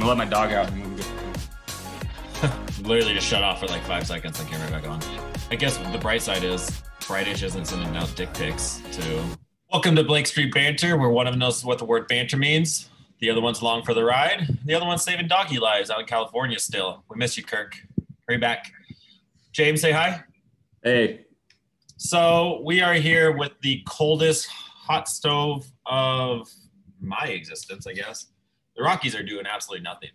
gonna let my dog out. Literally just shut off for like five seconds and came right back on. I guess the bright side is Friday isn't sending out dick pics to. Welcome to Blake Street Banter, where one of them knows what the word banter means. The other one's along for the ride. The other one's saving doggy lives out in California still. We miss you, Kirk. Hurry back. James, say hi. Hey. So we are here with the coldest hot stove of my existence, I guess. The Rockies are doing absolutely nothing.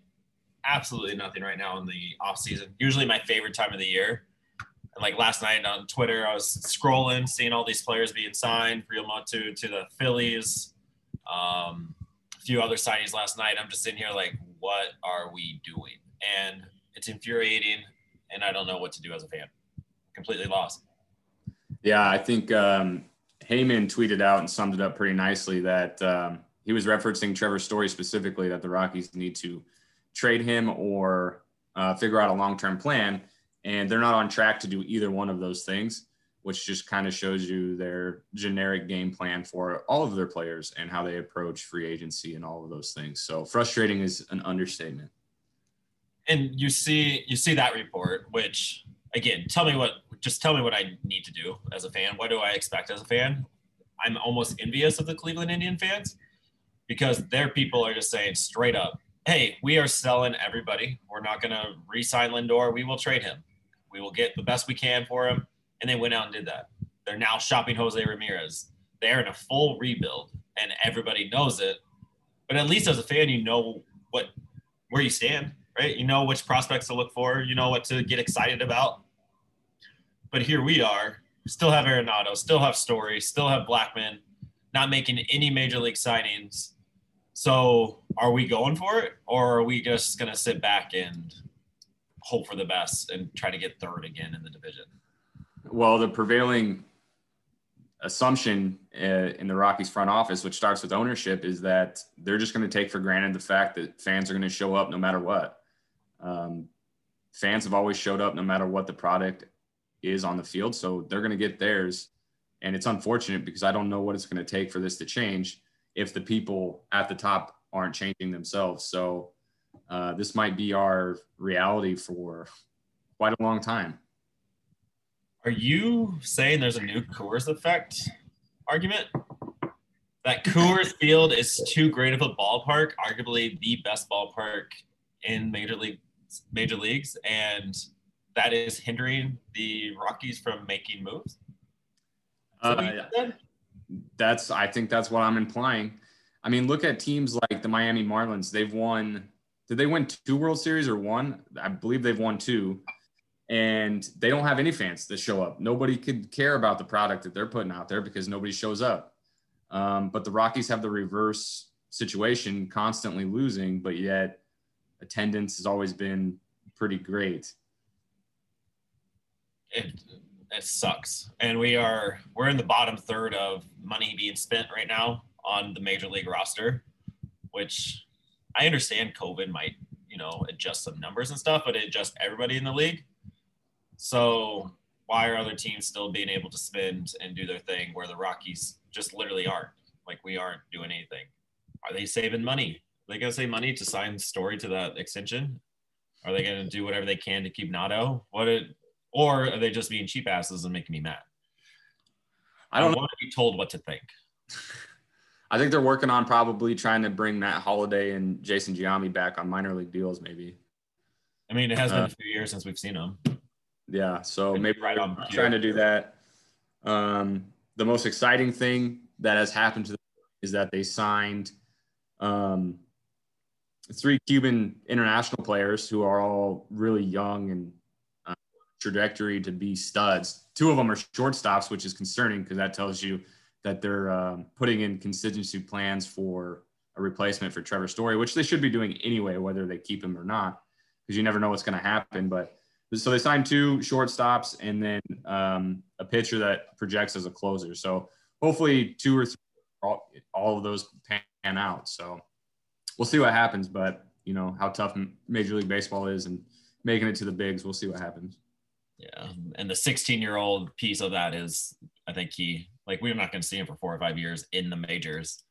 Absolutely nothing right now in the off season. Usually my favorite time of the year. And like last night on Twitter, I was scrolling, seeing all these players being signed, Realmuto to the Phillies. Um, a few other signings last night. I'm just sitting here like, what are we doing? And it's infuriating, and I don't know what to do as a fan. Completely lost. Yeah, I think um, Heyman tweeted out and summed it up pretty nicely that um, he was referencing Trevor Story specifically that the Rockies need to trade him or uh, figure out a long term plan. And they're not on track to do either one of those things which just kind of shows you their generic game plan for all of their players and how they approach free agency and all of those things. So frustrating is an understatement. And you see you see that report, which again, tell me what just tell me what I need to do as a fan. What do I expect as a fan? I'm almost envious of the Cleveland Indian fans because their people are just saying straight up, hey, we are selling everybody. We're not gonna re-sign Lindor. We will trade him. We will get the best we can for him and they went out and did that. They're now shopping Jose Ramirez. They're in a full rebuild, and everybody knows it. But at least as a fan, you know what where you stand, right? You know which prospects to look for. You know what to get excited about. But here we are, still have Arenado, still have Story, still have Blackmon, not making any major league signings. So are we going for it, or are we just going to sit back and hope for the best and try to get third again in the division? Well, the prevailing assumption uh, in the Rockies front office, which starts with ownership, is that they're just going to take for granted the fact that fans are going to show up no matter what. Um, fans have always showed up no matter what the product is on the field, so they're going to get theirs. And it's unfortunate because I don't know what it's going to take for this to change if the people at the top aren't changing themselves. So uh, this might be our reality for quite a long time. Are you saying there's a new Coors effect argument? That Coors Field is too great of a ballpark, arguably the best ballpark in major league major leagues, and that is hindering the Rockies from making moves. Uh, that's I think that's what I'm implying. I mean, look at teams like the Miami Marlins. They've won. Did they win two World Series or one? I believe they've won two and they don't have any fans that show up. Nobody could care about the product that they're putting out there because nobody shows up. Um, but the Rockies have the reverse situation, constantly losing, but yet attendance has always been pretty great. It, it sucks, and we are we're in the bottom third of money being spent right now on the major league roster, which I understand COVID might you know adjust some numbers and stuff, but it adjusts everybody in the league so why are other teams still being able to spend and do their thing where the Rockies just literally aren't? Like we aren't doing anything. Are they saving money? Are they gonna save money to sign Story to that extension? Are they gonna do whatever they can to keep Nado? What it, or are they just being cheap asses and making me mad? I don't I want to be told what to think. I think they're working on probably trying to bring Matt Holliday and Jason Giambi back on minor league deals, maybe. I mean, it has been uh, a few years since we've seen them. Yeah, so maybe right on trying to do that. Um, the most exciting thing that has happened to them is that they signed um, three Cuban international players who are all really young and trajectory to be studs. Two of them are shortstops, which is concerning because that tells you that they're um, putting in contingency plans for a replacement for Trevor Story, which they should be doing anyway, whether they keep him or not, because you never know what's going to happen. But so they signed two shortstops and then um, a pitcher that projects as a closer. So hopefully two or three, all, all of those pan out. So we'll see what happens. But you know how tough Major League Baseball is, and making it to the bigs, we'll see what happens. Yeah, and the 16 year old piece of that is, I think he like we're not going to see him for four or five years in the majors.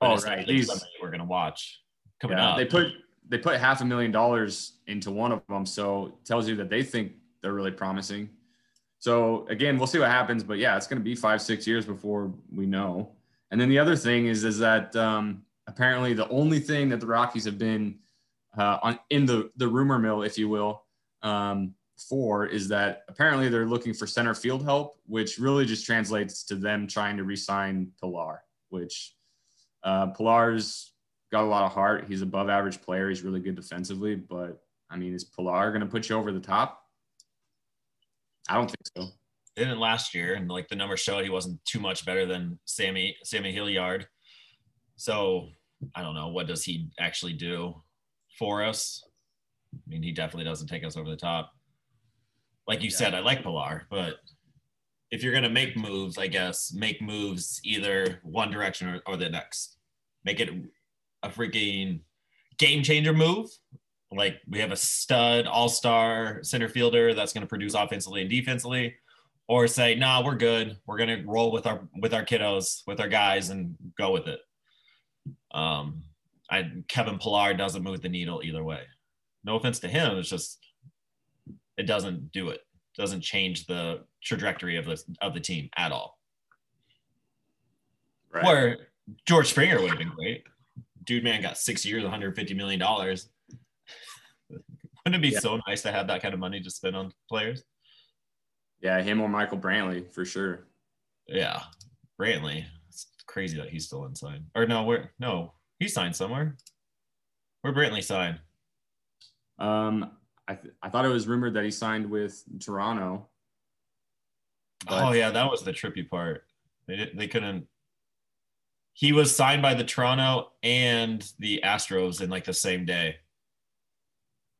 Oh right, he's we're going to watch coming yeah, up. They put they put half a million dollars into one of them, so it tells you that they think they're really promising. So again, we'll see what happens, but yeah, it's going to be five six years before we know. And then the other thing is is that um, apparently the only thing that the Rockies have been uh, on in the the rumor mill, if you will, um, for is that apparently they're looking for center field help, which really just translates to them trying to re-sign Pillar, which uh, Pillar's got a lot of heart. He's above average player. He's really good defensively, but I mean, is Pillar going to put you over the top? I don't think so. Didn't last year, and like the numbers show, he wasn't too much better than Sammy Sammy Hilliard. So I don't know what does he actually do for us. I mean, he definitely doesn't take us over the top. Like you yeah. said, I like Pillar, but if you're gonna make moves, I guess make moves either one direction or, or the next. Make it a freaking game changer move. Like we have a stud all star center fielder that's gonna produce offensively and defensively, or say, nah, we're good. We're gonna roll with our with our kiddos, with our guys, and go with it. Um, I Kevin Pillar doesn't move the needle either way. No offense to him, it's just it doesn't do it. Doesn't change the trajectory of the of the team at all. Right. Where George Springer would have been great. Dude, man, got six years, 150 million dollars. Wouldn't it be yeah. so nice to have that kind of money to spend on players? Yeah, him or Michael Brantley for sure. Yeah, Brantley. It's crazy that he's still unsigned. Or no, where? No, he signed somewhere. Where Brantley signed? Um, I th- I thought it was rumored that he signed with Toronto. oh yeah, that was the trippy part. They did, they couldn't. He was signed by the Toronto and the Astros in like the same day.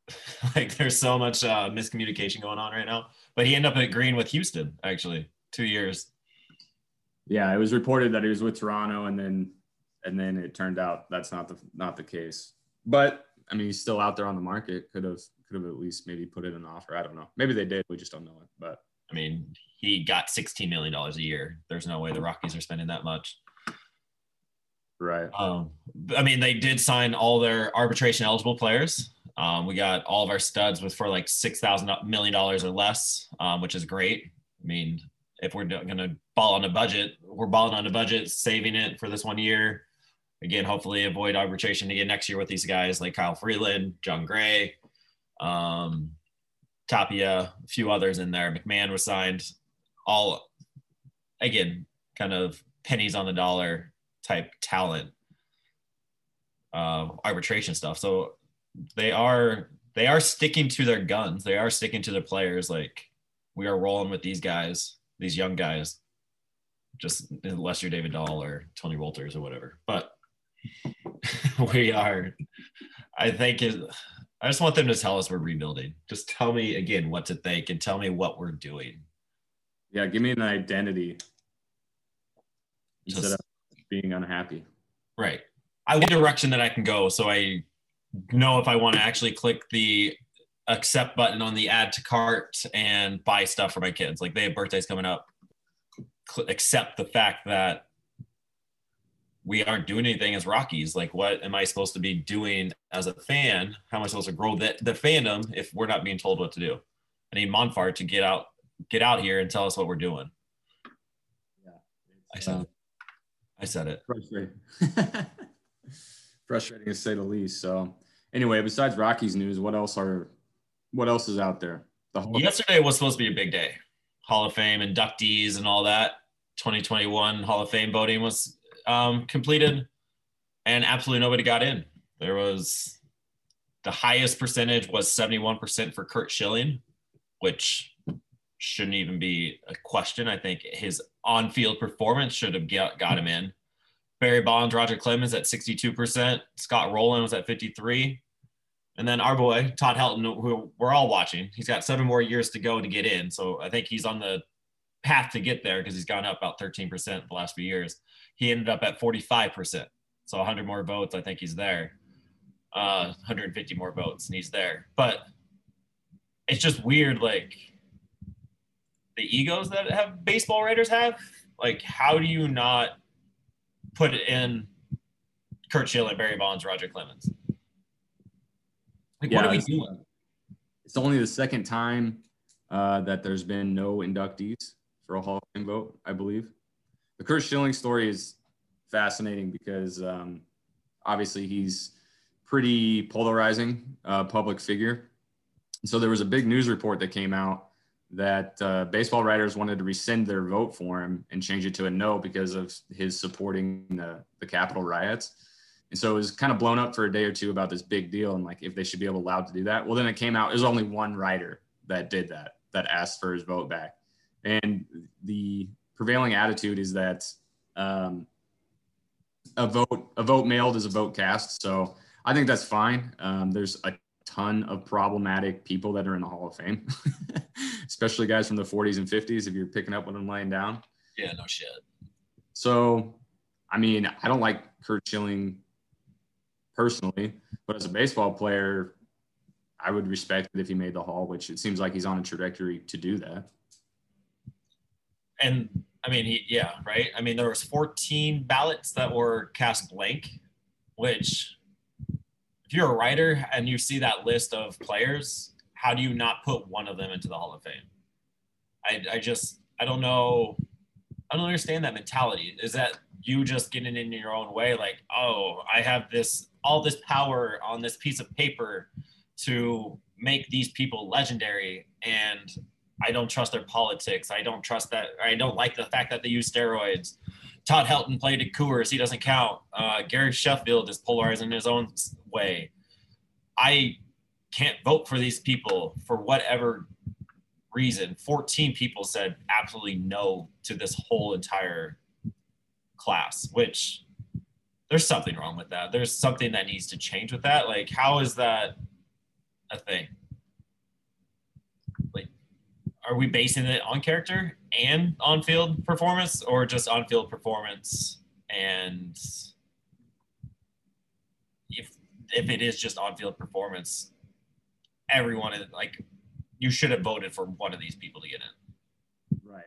like there's so much uh, miscommunication going on right now. But he ended up agreeing with Houston actually two years. Yeah, it was reported that he was with Toronto, and then and then it turned out that's not the not the case. But I mean, he's still out there on the market. Could have could have at least maybe put it in an offer. I don't know. Maybe they did. We just don't know it. But I mean, he got sixteen million dollars a year. There's no way the Rockies are spending that much. Right. Um, I mean, they did sign all their arbitration eligible players. Um, we got all of our studs with for like six thousand million dollars or less, um, which is great. I mean, if we're going to ball on a budget, we're balling on a budget, saving it for this one year. Again, hopefully avoid arbitration again next year with these guys like Kyle Freeland, Jon Gray, um, Tapia, a few others in there. McMahon was signed. All again, kind of pennies on the dollar type talent, uh, arbitration stuff. So they are they are sticking to their guns. They are sticking to their players. Like we are rolling with these guys, these young guys. Just unless you're David Dahl or Tony Wolters or whatever, but we are. I think it, I just want them to tell us we're rebuilding. Just tell me again what to think and tell me what we're doing. Yeah, give me an identity instead of being unhappy. Right. I want a direction that I can go so I know if I want to actually click the accept button on the add to cart and buy stuff for my kids. Like they have birthdays coming up. accept the fact that we aren't doing anything as Rockies. Like, what am I supposed to be doing as a fan? How am I supposed to grow the, the fandom if we're not being told what to do? I need Monfort to get out, get out here and tell us what we're doing. Yeah, I said uh, it. I said it. Frustrating. frustrating to say the least. So, anyway, besides Rockies news, what else are, what else is out there? The Yesterday was supposed to be a big day. Hall of Fame inductees and all that. 2021 Hall of Fame voting was um, completed, and absolutely nobody got in. There was the highest percentage was 71% for Curt Schilling, which shouldn't even be a question. I think his on-field performance should have got, got him in. Barry Bonds, Roger Clemens at 62%. Scott Rolen was at 53. And then our boy, Todd Helton, who we're all watching, he's got seven more years to go to get in. So I think he's on the path to get there because he's gone up about 13% the last few years. He ended up at 45%. So 100 more votes, I think he's there. Uh, 150 more votes, and he's there. But it's just weird, like the egos that have baseball writers have. Like, how do you not put it in Curt Schilling, Barry Bonds, Roger Clemens? Like, yeah, what are we doing? It's only the second time uh, that there's been no inductees for a Hall of Fame vote, I believe. The Curt Schilling story is fascinating because um, obviously he's pretty polarizing uh, public figure. And so there was a big news report that came out that uh, baseball writers wanted to rescind their vote for him and change it to a no because of his supporting the, the Capitol riots. And so it was kind of blown up for a day or two about this big deal and like if they should be able allowed to do that. Well, then it came out, it was only one writer that did that, that asked for his vote back. And the prevailing attitude is that um, a vote, a vote mailed is a vote cast. So I think that's fine. Um, there's a ton of problematic people that are in the Hall of Fame, especially guys from the 40s and 50s. If you're picking up what I'm laying down. Yeah, no shit. So, I mean, I don't like Curt Schilling personally, but as a baseball player, I would respect it if he made the Hall, which it seems like he's on a trajectory to do that. And I mean, he, yeah, right. I mean, there was 14 ballots that were cast blank, which if you're a writer and you see that list of players, how do you not put one of them into the Hall of Fame? I, I just, I don't know. I don't understand that mentality. Is that you just getting in your own way? Like, oh, I have this, all this power on this piece of paper to make these people legendary. And I don't trust their politics. I don't trust that. I don't like the fact that they use steroids. Todd Helton played at Coors. He doesn't count. Uh, Gary Sheffield is polarized in his own way. I can't vote for these people for whatever reason. 14 people said absolutely no to this whole entire class, which there's something wrong with that. There's something that needs to change with that. Like, how is that a thing? Are we basing it on character and on field performance or just on field performance? And if if it is just on field performance everyone is like you should have voted for one of these people to get in. Right.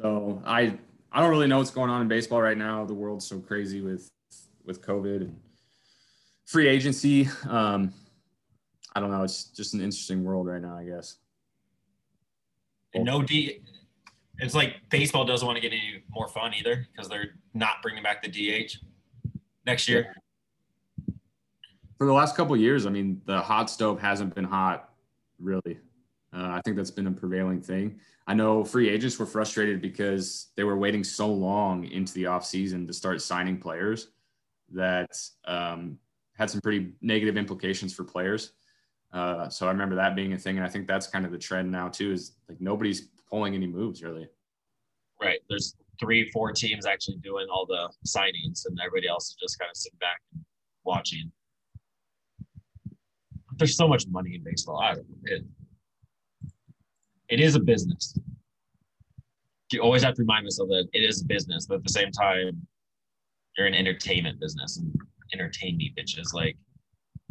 So i i don't really know what's going on in baseball right now. The world's so crazy with with covid and free agency. Um i don't know. It's just an interesting world right now i guess and no D. It's like baseball doesn't want to get any more fun either because they're not bringing back the DH next year. For the last couple years, I mean, the hot stove hasn't been hot, really. Uh, I think that's been a prevailing thing. I know free agents were frustrated because they were waiting so long into the offseason to start signing players that um, had some pretty negative implications for players. Uh, so I remember that being a thing, and I think that's kind of the trend now too. Is like nobody's pulling any moves really. Right. There's three, four teams actually doing all the signings, and everybody else is just kind of sitting back and watching. There's so much money in baseball. I don't know. It, it is a business. You always have to remind myself that it is a business, but at the same time, you're an entertainment business and entertain me, bitches. Like,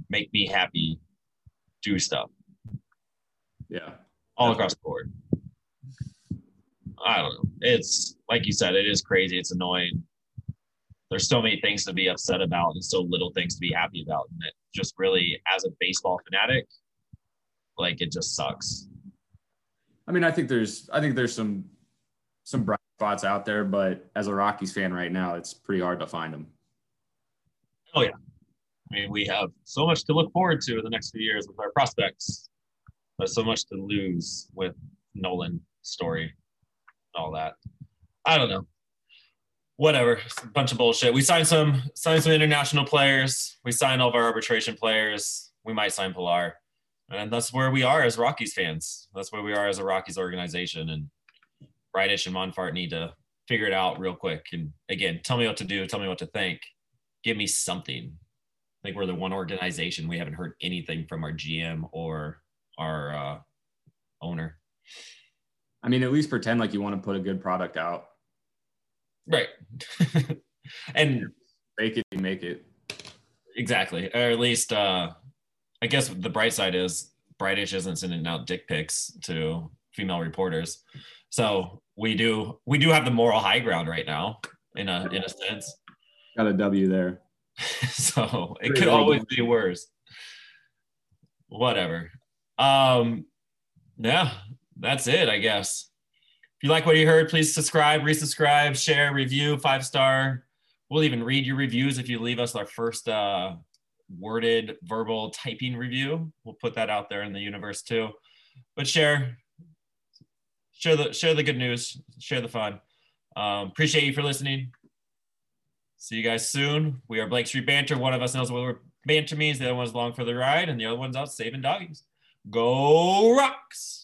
make me happy, do stuff. Yeah. All across the board. I don't know. It's like you said, it is crazy. It's annoying. There's so many things to be upset about and so little things to be happy about. And it just really, as a baseball fanatic, like it just sucks. I mean, I think there's I think there's some some bright spots out there, but as a Rockies fan right now, it's pretty hard to find them. Oh yeah. I mean, we have so much to look forward to in the next few years with our prospects, but so much to lose with Nolan story, all that. I don't know. Whatever, bunch of bullshit. We signed some signed some international players. We signed all of our arbitration players. We might sign Pillar, and that's where we are as Rockies fans. That's where we are as a Rockies organization. And Bridich and Monfort need to figure it out real quick. And again, tell me what to do. Tell me what to think. Give me something I think we're the one organization we haven't heard anything from our GM or our uh, owner. I mean, at least pretend like you want to put a good product out. Right. and make it, make it. Exactly. Or at least, uh, I guess the bright side is Bridich isn't sending out dick pics to female reporters. So we do we do have the moral high ground right now in a in a sense. Got a W there. so it could always be worse. whatever. Um, yeah, that's it, I guess. If you like what you heard, please subscribe, resubscribe, share, review, five star. We'll even read your reviews if you leave us our first uh, worded verbal typing review. We'll put that out there in the universe too. But share, share the share the good news, share the fun. Um, appreciate you for listening. See you guys soon. We are Blake Street Banter. One of us knows what banter means. The other one's along for the ride, and the other one's out saving doggies. Go Rocks!